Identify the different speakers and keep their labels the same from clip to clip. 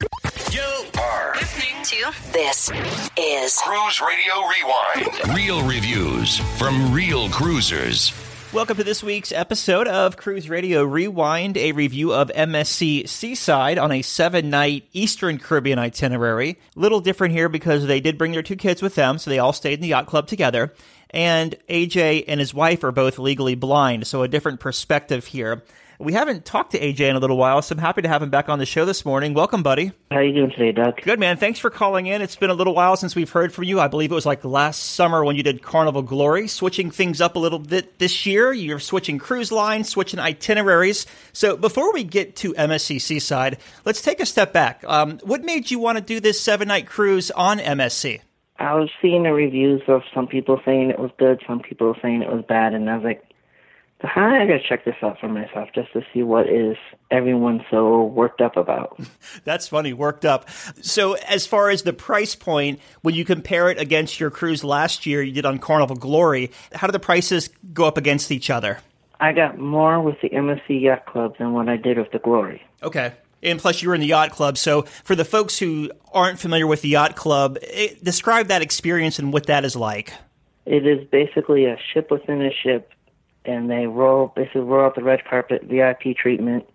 Speaker 1: You are
Speaker 2: listening to this is
Speaker 1: Cruise Radio Rewind.
Speaker 3: Real reviews from real cruisers.
Speaker 4: Welcome to this week's episode of Cruise Radio Rewind, a review of MSC Seaside on a seven night Eastern Caribbean itinerary. Little different here because they did bring their two kids with them, so they all stayed in the yacht club together. And AJ and his wife are both legally blind, so a different perspective here. We haven't talked to AJ in a little while, so I'm happy to have him back on the show this morning. Welcome, buddy.
Speaker 5: How are you doing today, Doug?
Speaker 4: Good, man. Thanks for calling in. It's been a little while since we've heard from you. I believe it was like last summer when you did Carnival Glory, switching things up a little bit this year. You're switching cruise lines, switching itineraries. So before we get to MSC Seaside, let's take a step back. Um, what made you want to do this seven night cruise on MSC?
Speaker 5: I was seeing the reviews of some people saying it was good, some people saying it was bad, and I was like, I gotta check this out for myself just to see what is everyone so worked up about.
Speaker 4: That's funny, worked up. So, as far as the price point, when you compare it against your cruise last year, you did on Carnival Glory. How do the prices go up against each other?
Speaker 5: I got more with the MSC Yacht Club than what I did with the Glory.
Speaker 4: Okay. And plus, you were in the yacht club. So, for the folks who aren't familiar with the yacht club, it, describe that experience and what that is like.
Speaker 5: It is basically a ship within a ship and they roll basically roll out the red carpet VIP treatment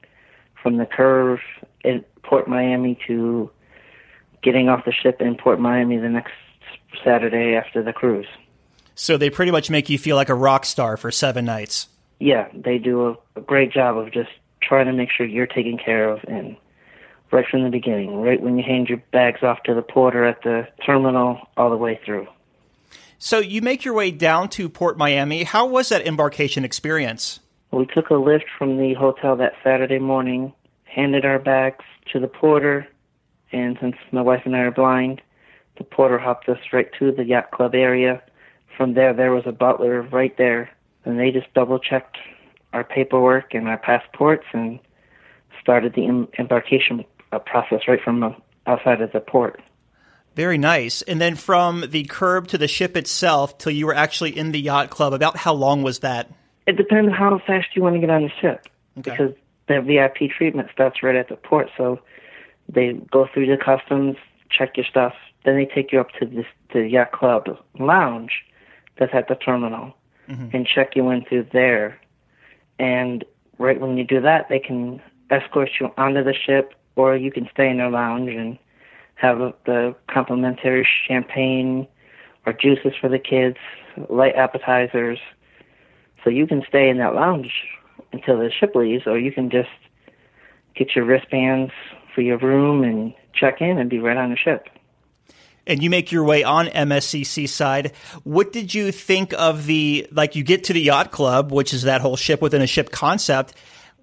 Speaker 5: from the curve in Port Miami to getting off the ship in Port Miami the next Saturday after the cruise.
Speaker 4: So they pretty much make you feel like a rock star for seven nights.
Speaker 5: Yeah, they do a, a great job of just trying to make sure you're taken care of and right from the beginning, right when you hand your bags off to the porter at the terminal all the way through.
Speaker 4: So you make your way down to Port Miami. How was that embarkation experience?
Speaker 5: We took a lift from the hotel that Saturday morning, handed our bags to the porter, and since my wife and I are blind, the porter hopped us right to the yacht club area. From there, there was a butler right there, and they just double checked our paperwork and our passports and started the embarkation uh, process right from outside of the port.
Speaker 4: Very nice. And then from the curb to the ship itself till you were actually in the yacht club, about how long was that?
Speaker 5: It depends how fast you want to get on the ship. Okay. Because the VIP treatment starts right at the port. So they go through the customs, check your stuff, then they take you up to this, the yacht club lounge that's at the terminal mm-hmm. and check you in through there. And right when you do that, they can escort you onto the ship or you can stay in their lounge and have the complimentary champagne or juices for the kids, light appetizers. So you can stay in that lounge until the ship leaves, or you can just get your wristbands for your room and check in and be right on the ship.
Speaker 4: And you make your way on MSC Seaside. What did you think of the like? You get to the yacht club, which is that whole ship within a ship concept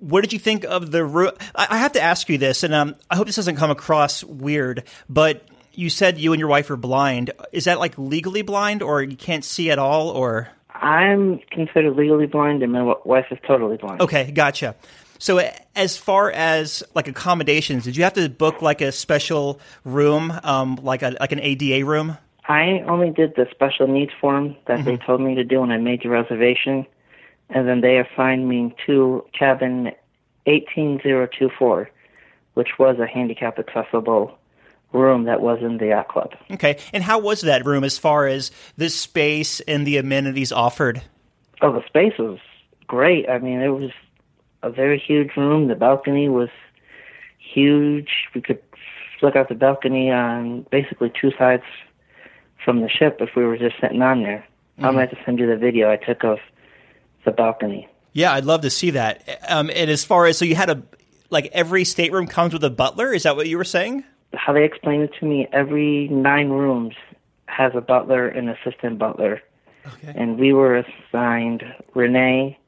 Speaker 4: what did you think of the room? I have to ask you this, and um, I hope this doesn't come across weird, but you said you and your wife are blind. Is that like legally blind, or you can't see at all, or?
Speaker 5: I'm considered legally blind, and my wife is totally blind.
Speaker 4: Okay, gotcha. So, as far as like accommodations, did you have to book like a special room, um, like a like an ADA room?
Speaker 5: I only did the special needs form that mm-hmm. they told me to do when I made the reservation and then they assigned me to cabin 18024, which was a handicap accessible room that was in the yacht club.
Speaker 4: Okay, and how was that room as far as the space and the amenities offered?
Speaker 5: Oh, the space was great. I mean, it was a very huge room. The balcony was huge. We could look out the balcony on basically two sides from the ship if we were just sitting on there. Mm-hmm. I'm going to send you the video I took of the balcony.
Speaker 4: Yeah, I'd love to see that. Um, and as far as so, you had a like every stateroom comes with a butler. Is that what you were saying?
Speaker 5: How they explained it to me, every nine rooms has a butler and assistant butler. Okay. And we were assigned Renee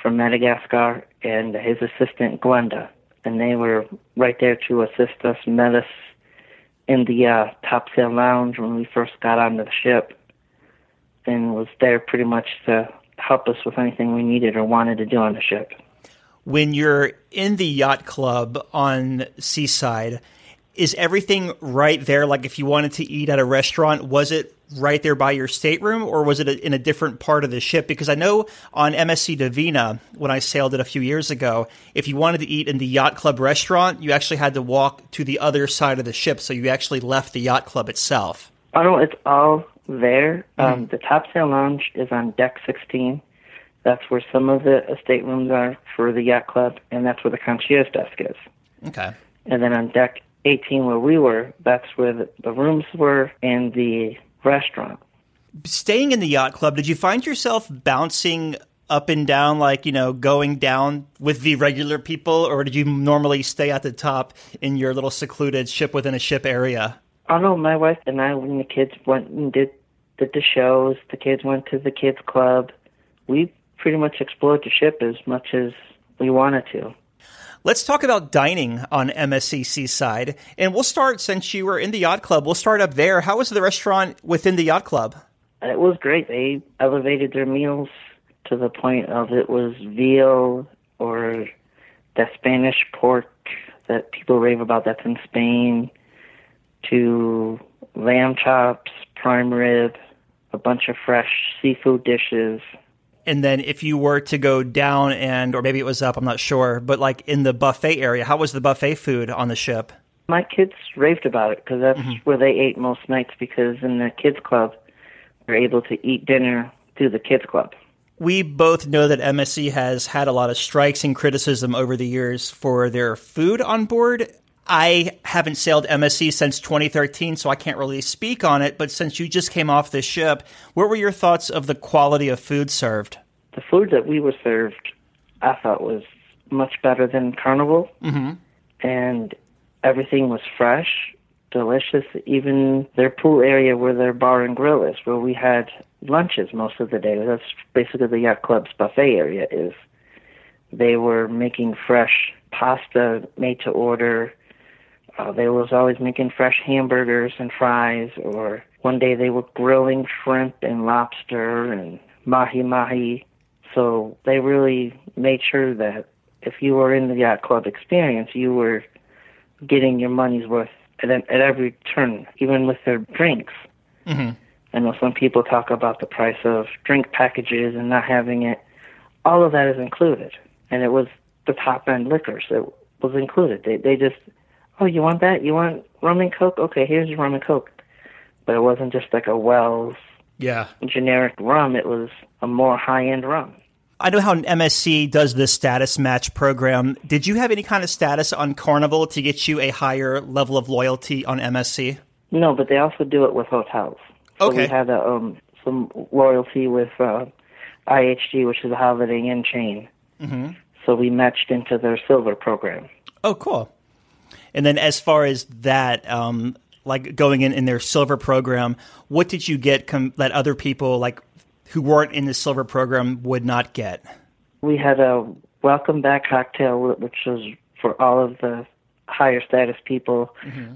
Speaker 5: from Madagascar and his assistant Glenda. and they were right there to assist us, met us in the uh, top sail lounge when we first got onto the ship, and was there pretty much to help us with anything we needed or wanted to do on the ship.
Speaker 4: When you're in the yacht club on Seaside, is everything right there? Like if you wanted to eat at a restaurant, was it right there by your stateroom or was it in a different part of the ship? Because I know on MSC Divina, when I sailed it a few years ago, if you wanted to eat in the yacht club restaurant, you actually had to walk to the other side of the ship. So you actually left the yacht club itself.
Speaker 5: Oh it's all there. Um, the top sail lounge is on deck 16. That's where some of the estate rooms are for the yacht club, and that's where the concierge desk is.
Speaker 4: Okay.
Speaker 5: And then on deck 18, where we were, that's where the, the rooms were and the restaurant.
Speaker 4: Staying in the yacht club, did you find yourself bouncing up and down, like, you know, going down with the regular people, or did you normally stay at the top in your little secluded ship within a ship area?
Speaker 5: Oh no, my wife and I, when the kids went and did did the shows, the kids went to the kids club. We pretty much explored the ship as much as we wanted to.
Speaker 4: Let's talk about dining on MSC side, and we'll start since you were in the yacht club. We'll start up there. How was the restaurant within the yacht club?
Speaker 5: It was great. They elevated their meals to the point of it was veal or that Spanish pork that people rave about that's in Spain to lamb chops, prime rib, a bunch of fresh seafood dishes.
Speaker 4: And then if you were to go down and, or maybe it was up, I'm not sure, but like in the buffet area, how was the buffet food on the ship?
Speaker 5: My kids raved about it because that's mm-hmm. where they ate most nights because in the kids club, they're able to eat dinner through the kids club.
Speaker 4: We both know that MSC has had a lot of strikes and criticism over the years for their food on board. I haven't sailed MSC since 2013, so I can't really speak on it. But since you just came off the ship, what were your thoughts of the quality of food served?
Speaker 5: The food that we were served, I thought was much better than Carnival,
Speaker 4: Mm-hmm.
Speaker 5: and everything was fresh, delicious. Even their pool area where their bar and grill is, where we had lunches most of the day. That's basically the yacht club's buffet area. Is they were making fresh pasta made to order. Uh, they was always making fresh hamburgers and fries, or one day they were grilling shrimp and lobster and mahi mahi. So they really made sure that if you were in the yacht club experience, you were getting your money's worth at, at every turn, even with their drinks.
Speaker 4: Mm-hmm.
Speaker 5: I know some people talk about the price of drink packages and not having it. All of that is included, and it was the top end liquors that was included. They they just, oh, you want that? You want rum and coke? Okay, here's your rum and coke. But it wasn't just like a Wells
Speaker 4: Yeah.
Speaker 5: generic rum. It was a more high end rum.
Speaker 4: I know how MSC does this status match program. Did you have any kind of status on Carnival to get you a higher level of loyalty on MSC?
Speaker 5: No, but they also do it with hotels. So
Speaker 4: Okay.
Speaker 5: we had a, um, some loyalty with uh, IHG, which is a Holiday Inn chain. Mm-hmm. So we matched into their silver program.
Speaker 4: Oh, cool. And then as far as that, um, like going in in their silver program, what did you get com- that other people like who weren't in the silver program would not get?
Speaker 5: We had a welcome back cocktail, which was for all of the higher status people.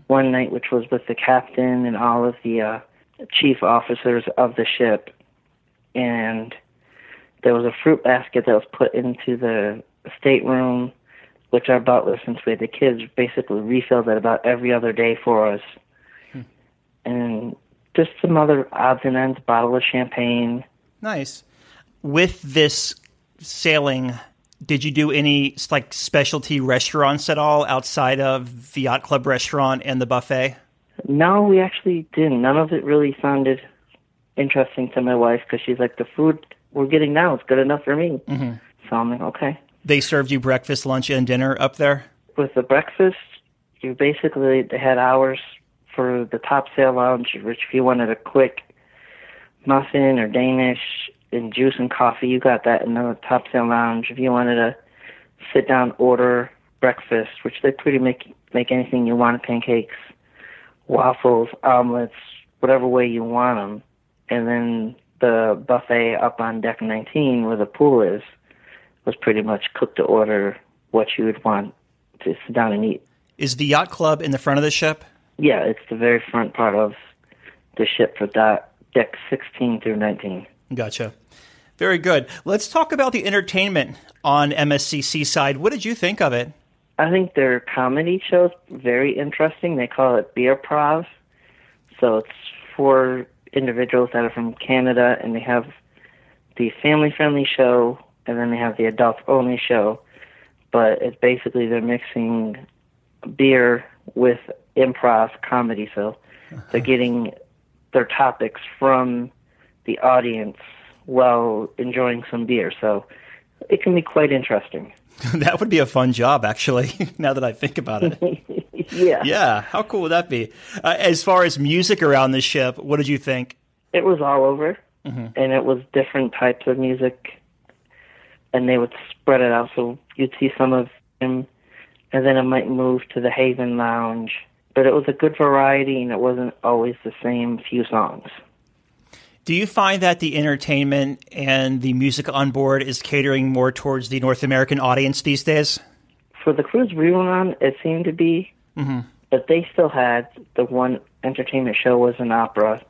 Speaker 5: One night, which was with the captain and all of the uh, chief officers of the ship, and there was a fruit basket that was put into the stateroom, which our butler, since we had the kids, basically refilled it about every other day for us, and just some other odds and ends, bottle of champagne.
Speaker 4: Nice. With this sailing, did you do any like specialty restaurants at all outside of the yacht club restaurant and the buffet?
Speaker 5: No, we actually didn't. None of it really sounded interesting to my wife because she's like, the food we're getting now is good enough for me. Mm-hmm. So I'm like, okay.
Speaker 4: They served you breakfast, lunch, and dinner up there.
Speaker 5: With the breakfast, you basically they had hours for the top sail lounge, which if you wanted a quick muffin or Danish and juice and coffee, you got that in the top sail lounge. If you wanted to sit down, order breakfast, which they pretty make make anything you want, pancakes, waffles, omelets, whatever way you want them. And then the buffet up on deck 19 where the pool is was pretty much cooked to order what you would want to sit down and eat.
Speaker 4: Is the yacht club in the front of the ship?
Speaker 5: Yeah, it's the very front part of the ship for that deck 16 through 19.
Speaker 4: Gotcha. Very good. Let's talk about the entertainment on MSC Seaside. What did you think of it?
Speaker 5: I think their comedy show's very interesting. They call it Beer Prov. So it's for individuals that are from Canada, and they have the family friendly show, and then they have the adult only show. But it's basically they're mixing beer with improv comedy. So they're getting their topics from the audience while enjoying some beer. So it can be quite interesting.
Speaker 4: that would be a fun job, actually, now that I think about it.
Speaker 5: yeah.
Speaker 4: Yeah, how cool would that be? Uh, as far as music around the ship, what did you think?
Speaker 5: It was all over, and it was different types of music, and they would spread it out. So you'd see some of them, and then it might move to the Haven Lounge. But it was a good variety, and it wasn't always the same few songs.
Speaker 4: Do you find that the entertainment and the music on board is catering more towards the North American audience these days?
Speaker 5: For the cruise we were on, it seemed to be, mm-hmm. but they still had the one entertainment show was an opera,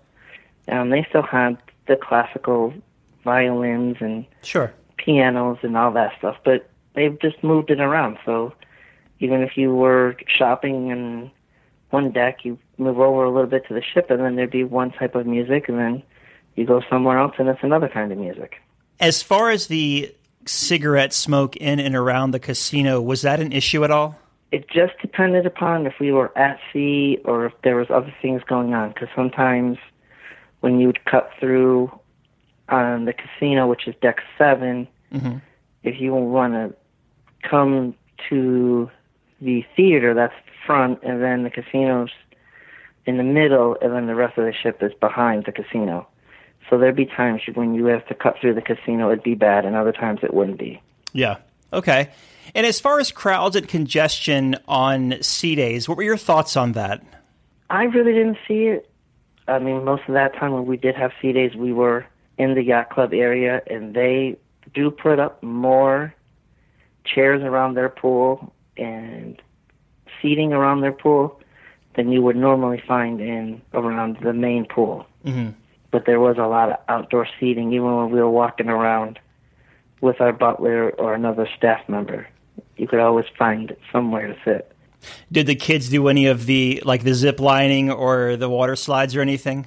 Speaker 5: and they still had the classical violins and
Speaker 4: Sure.
Speaker 5: Pianos and all that stuff, but they've just moved it around. So even if you were shopping in one deck, you move over a little bit to the ship, and then there'd be one type of music, and then you go somewhere else, and it's another kind of music.
Speaker 4: As far as the cigarette smoke in and around the casino, was that an issue at all?
Speaker 5: It just depended upon if we were at sea or if there was other things going on. Because sometimes when you'd cut through on the casino, which is deck 7 mm-hmm. if you want to come to the theater, that's front, and then the casino's in the middle, and then the rest of the ship is behind the casino. So there'd be times when you have to cut through the casino, it'd be bad, and other times it wouldn't be.
Speaker 4: Yeah. Okay. And as far as crowds and congestion on sea days, what were your thoughts on that?
Speaker 5: I really didn't see it. I mean, most of that time when we did have sea days, we were in the yacht club area, and they do put up more chairs around their pool and seating around their pool than you would normally find in around the main pool. Mm-hmm. But there was a lot of outdoor seating, even when we were walking around with our butler or another staff member. You could always find somewhere to sit.
Speaker 4: Did the kids do any of the like the zip lining or the water slides or anything?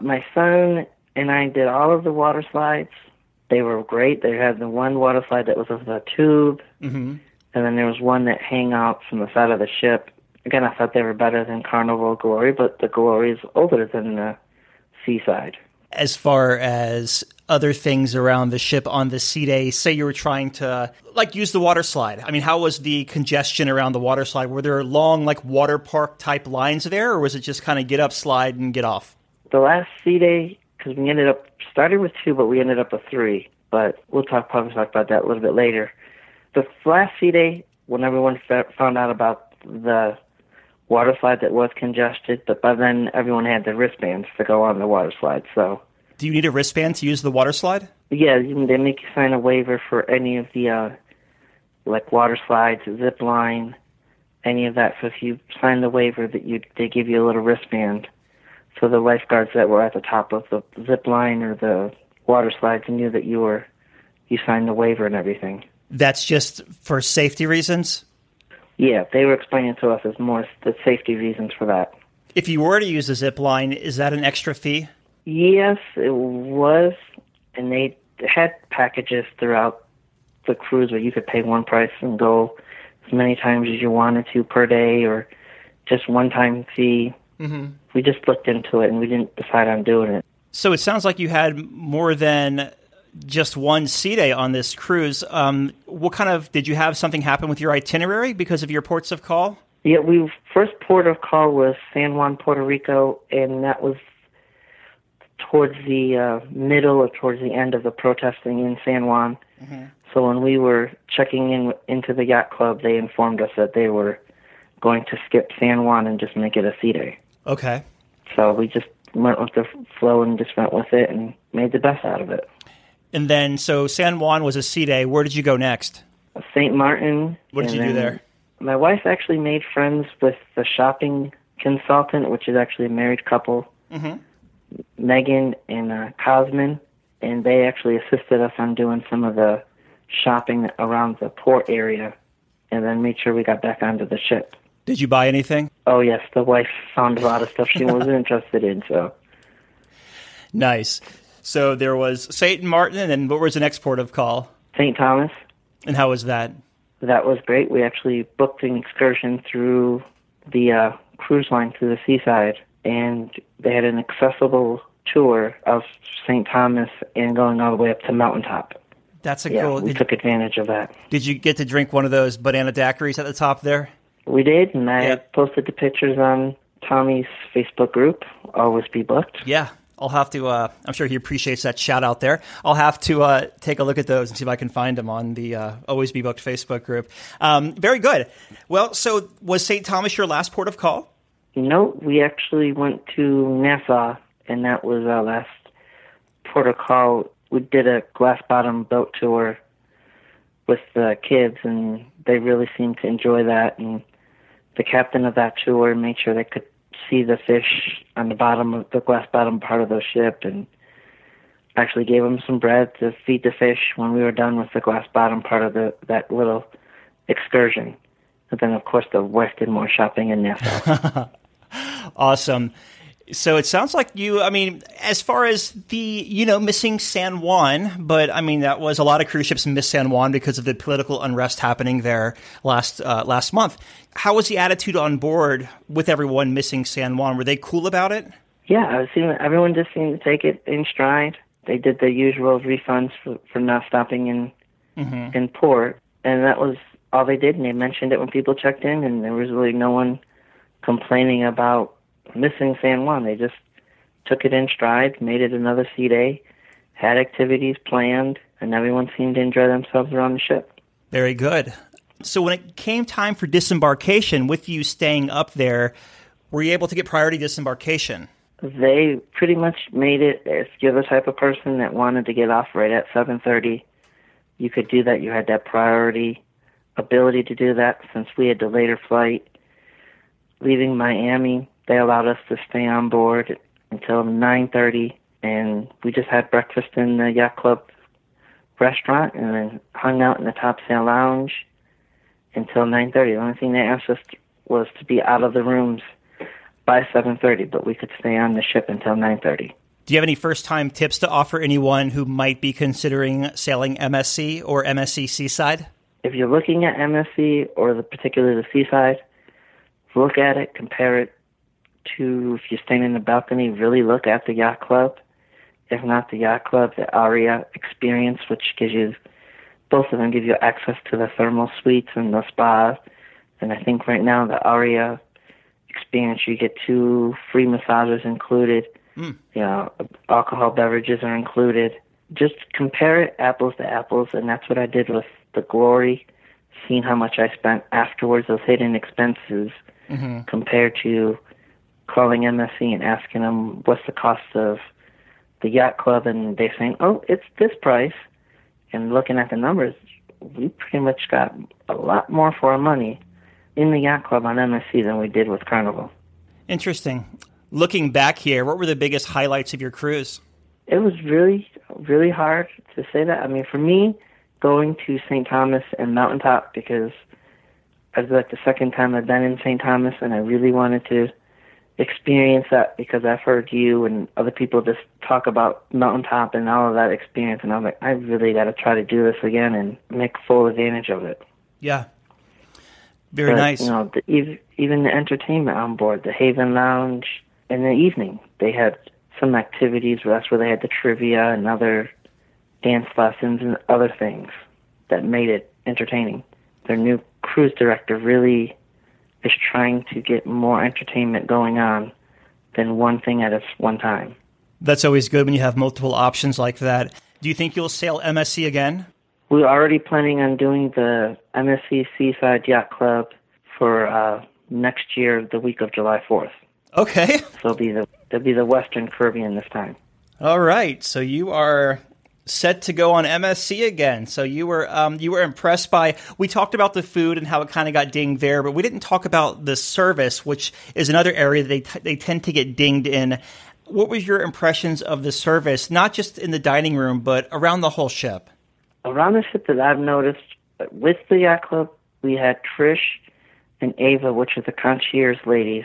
Speaker 5: my son and I did all of the water slides. They were great. They had the one water slide that was of the tube, mm-hmm. and then there was one that hang out from the side of the ship. Again, I thought they were better than Carnival Glory, but the Glory is older than the Seaside.
Speaker 4: As far as other things around the ship on the sea day, say you were trying to like use the water slide. I mean, how was the congestion around the water slide? Were there long like water park type lines there, or was it just kind of get up, slide, and get off?
Speaker 5: The last sea day, because we ended up started with two, but we ended up with three. But we'll talk probably talk about that a little bit later. The last sea day, when everyone found out about the water slide that was congested, but by then everyone had the wristbands to go on the water slide. So
Speaker 4: Do you need a wristband to use the water slide?
Speaker 5: yeah, they make you sign a waiver for any of the uh, like water slides, zip line, any of that. So if you sign the waiver, that you they give you a little wristband. So the lifeguards that were at the top of the zip line or the water slides knew that you were you signed the waiver and everything.
Speaker 4: That's just for safety reasons.
Speaker 5: Yeah, they were explaining to us as more the safety reasons for that.
Speaker 4: If you were to use a zip line, is that an extra fee?
Speaker 5: Yes, it was, and they had packages throughout the cruise where you could pay one price and go as many times as you wanted to per day, or just one time fee. Mm-hmm. We just looked into it and we didn't decide on doing it.
Speaker 4: So it sounds like you had more than just one sea day on this cruise. Um, what kind of did you have something happen with your itinerary because of your ports of call?
Speaker 5: Yeah, we first port of call was San Juan, Puerto Rico, and that was towards the uh, middle or towards the end of the protesting in San Juan. So when we were checking in into the yacht club, they informed us that they were going to skip San Juan and just make it a sea day.
Speaker 4: Okay.
Speaker 5: So we just went with the flow and just went with it and made the best out of it.
Speaker 4: And then, so San Juan was a sea day. Where did you go next?
Speaker 5: St. Martin.
Speaker 4: What did you do there?
Speaker 5: My wife actually made friends with the shopping consultant, which is actually a married couple, Megan and uh, Cosman, and they actually assisted us on doing some of the shopping around the port area, and then made sure we got back onto the ship.
Speaker 4: Did you buy anything?
Speaker 5: Oh yes, the wife found a lot of stuff she wasn't interested in, so
Speaker 4: Nice. So there was St. Martin, and then what was the next port of call?
Speaker 5: St. Thomas.
Speaker 4: And how was that?
Speaker 5: That was great. We actually booked an excursion through the uh, cruise line to the seaside, and they had an accessible tour of St. Thomas and going all the way up to Mountaintop.
Speaker 4: That's a
Speaker 5: Yeah,
Speaker 4: cool.
Speaker 5: we took advantage of that.
Speaker 4: did you get to drink one of those banana daiquiris at the top there?
Speaker 5: We did, and I
Speaker 4: Yeah.
Speaker 5: posted the pictures on Tommy's Facebook group. Always be booked.
Speaker 4: Yeah. I'll have to. Uh, I'm sure he appreciates that shout out there. I'll have to uh, take a look at those and see if I can find them on the uh, Always Be Booked Facebook group. Um, very good. Well, so was St. Thomas your last port of call?
Speaker 5: No, we actually went to Nassau, and that was our last port of call. We did a glass bottom boat tour with the kids, and they really seemed to enjoy that. And the captain of that tour made sure they could see the fish on the bottom of the glass bottom part of the ship, and actually gave them some bread to feed the fish when we were done with the glass bottom part of the that little excursion. And then, of course, the wife did more shopping in Nassau.
Speaker 4: Awesome. So it sounds like you, I mean, as far as the, you know, missing San Juan, but I mean, that was a lot of cruise ships missed San Juan because of the political unrest happening there last, uh, last month. How was the attitude on board with everyone missing San Juan? Were they cool about it?
Speaker 5: Yeah, I was seeing everyone just seemed to take it in stride. They did the usual refunds for, for not stopping in in port, and that was all they did. And they mentioned it when people checked in, and there was really no one complaining about missing San Juan. They just took it in stride, made it another sea day, had activities planned, and everyone seemed to enjoy themselves around the ship.
Speaker 4: Very good. So when it came time for disembarkation, with you staying up there, were you able to get priority disembarkation?
Speaker 5: they pretty much made it if you're the type of person that wanted to get off right at 7:30 you could do that you had that priority ability to do that since we had the later flight leaving Miami they allowed us to stay on board until 9:30 and we just had breakfast in the yacht club restaurant and then hung out in the top sail lounge until 9:30 the only thing they asked us was to be out of the rooms by 7:30, but we could stay on the ship until 9:30.
Speaker 4: Do you have any first time tips to offer anyone who might be considering sailing MSC or MSC Seaside?
Speaker 5: If you're looking at MSC or the particularly the seaside, look at it, compare it to if you're staying in the balcony, really look at the yacht club. If not the yacht club, the Aurea experience, which gives you both of them give you access to the thermal suites and the spa. And I think right now the Aurea experience you get two free massages included. Hmm. You know, alcohol beverages are included. Just compare it apples to apples, and that's what I did with the Glory. Seeing how much I spent afterwards, those hidden expenses, mm-hmm. compared to calling MSC and asking them what's the cost of the yacht club, and they saying, "Oh, it's this price," and looking at the numbers, we pretty much got a lot more for our money in the yacht club on MSC than we did with Carnival.
Speaker 4: Interesting. Looking back here, what were the biggest highlights of your cruise?
Speaker 5: It was really, really hard to say that. I mean, for me, going to St. Thomas and Mountaintop because it was like the second time I've been in St. Thomas, and I really wanted to experience that because I've heard you and other people just talk about Mountaintop and all of that experience, and I'm like, I really got to try to do this again and make full advantage of it.
Speaker 4: Yeah. Very
Speaker 5: But,
Speaker 4: nice.
Speaker 5: You know, the, even the entertainment on board, the Haven Lounge, in the evening they had some activities. Where that's where they had the trivia and other dance lessons and other things that made it entertaining. Their new cruise director really is trying to get more entertainment going on than one thing at a one time.
Speaker 4: That's always good when you have multiple options like that. Do you think you'll sail MSC again?
Speaker 5: We're already planning on doing the MSC Seaside Yacht Club for uh, next year, the week of July 4th.
Speaker 4: Okay.
Speaker 5: So it'll be the it'll be the Western Caribbean this time.
Speaker 4: All right. So you are set to go on MSC again. So you were um, you were impressed by. We talked about the food and how it kind of got dinged there, but we didn't talk about the service, which is another area that they t- they tend to get dinged in. What was your impressions of the service, not just in the dining room, but around the whole ship?
Speaker 5: Around the ship that I've noticed with the yacht club, we had Trish and Ava, which are the concierge ladies,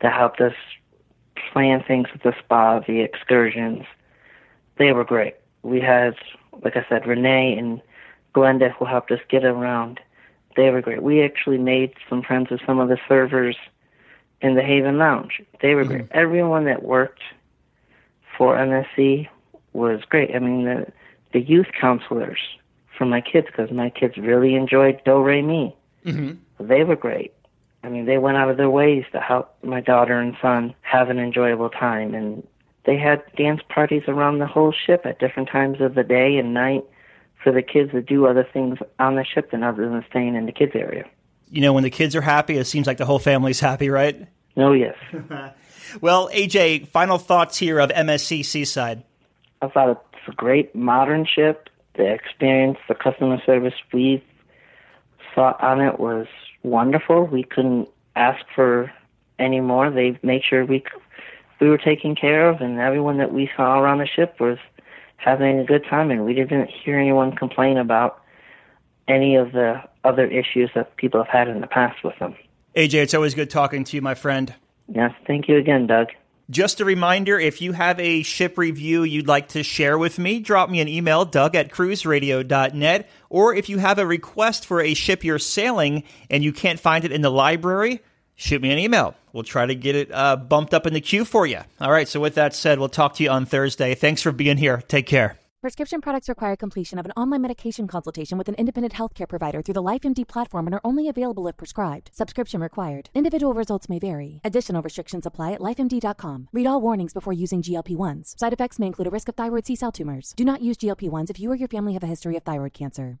Speaker 5: that helped us plan things at the spa, the excursions. They were great. We had, like I said, Renee and Glenda who helped us get around. They were great. We actually made some friends with some of the servers in the Haven Lounge. They were great. Everyone that worked for MSC was great. I mean, the the youth counselors for my kids because my kids really enjoyed Do Re Mi. Mm-hmm. They were great. I mean, they went out of their ways to help my daughter and son have an enjoyable time, and they had dance parties around the whole ship at different times of the day and night for the kids to do other things on the ship than other than staying in the kids area.
Speaker 4: You know, when the kids are happy, it seems like the whole family's happy, right?
Speaker 5: Oh yes,
Speaker 4: Well, AJ, final thoughts here of MSC Seaside.
Speaker 5: I thought it's a great modern ship. The experience, the customer service we saw on it was wonderful. We couldn't ask for any more. They made sure we we were taken care of, and everyone that we saw around the ship was having a good time, and we didn't hear anyone complain about any of the other issues that people have had in the past with them.
Speaker 4: AJ, it's always good talking to you, my friend.
Speaker 5: Yes, thank you again, Doug.
Speaker 4: Just a reminder if you have a ship review you'd like to share with me, drop me an email, doug at cruiseradio.net. Or if you have a request for a ship you're sailing and you can't find it in the library, shoot me an email. We'll try to get it uh, bumped up in the queue for you. All right, so with that said, we'll talk to you on Thursday. Thanks for being here. Take care.
Speaker 6: Prescription products require completion of an online medication consultation with an independent healthcare provider through the LifeMD platform and are only available if prescribed. Subscription required. Individual results may vary. Additional restrictions apply at lifemd.com. Read all warnings before using GLP 1s. Side effects may include a risk of thyroid C cell tumors. Do not use GLP 1s if you or your family have a history of thyroid cancer.